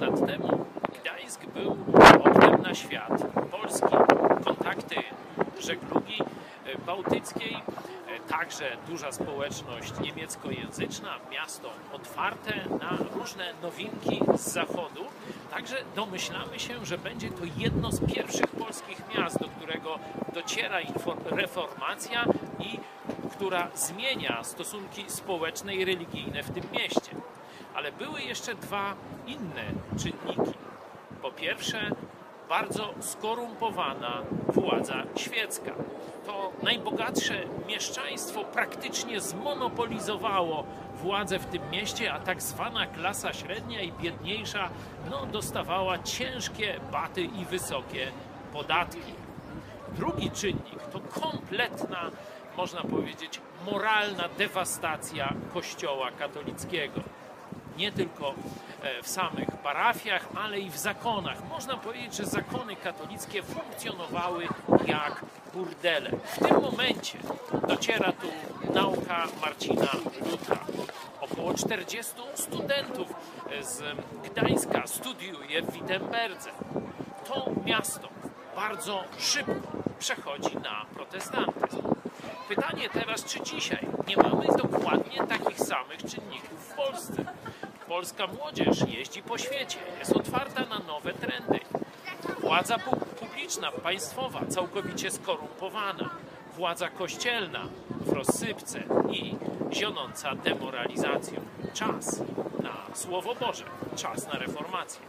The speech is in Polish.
500 lat temu Gdańsk był oknem na świat Polski. Kontakty żeglugi e, bałtyckiej, e, także duża społeczność niemieckojęzyczna, miasto otwarte na różne nowinki z zachodu. Także domyślamy się, że będzie to jedno z pierwszych polskich miast, do którego dociera reformacja i która zmienia stosunki społeczne i religijne w tym mieście. Ale były jeszcze dwa inne czynniki. Po pierwsze, bardzo skorumpowana władza świecka. To najbogatsze mieszczaństwo praktycznie zmonopolizowało władzę w tym mieście, a tak zwana klasa średnia i biedniejsza no, dostawała ciężkie baty i wysokie podatki. Drugi czynnik to kompletna, można powiedzieć, moralna dewastacja Kościoła katolickiego. Nie tylko e, w samych parafiach, ale i w zakonach. Można powiedzieć, że zakony katolickie funkcjonowały jak burdele. W tym momencie dociera tu nauka Marcina Lutra. Około 40 studentów e, z Gdańska studiuje w Wittenberdze. To miasto bardzo szybko przechodzi na protestantyzm. Pytanie teraz, czy dzisiaj nie mamy dokładnie takich samych czynników w Polsce? Polska młodzież jeździ po świecie, jest otwarta na nowe trendy. Władza pu- publiczna, państwowa, całkowicie skorumpowana. Władza kościelna w rozsypce i zionąca demoralizacją. Czas na Słowo Boże, czas na reformację.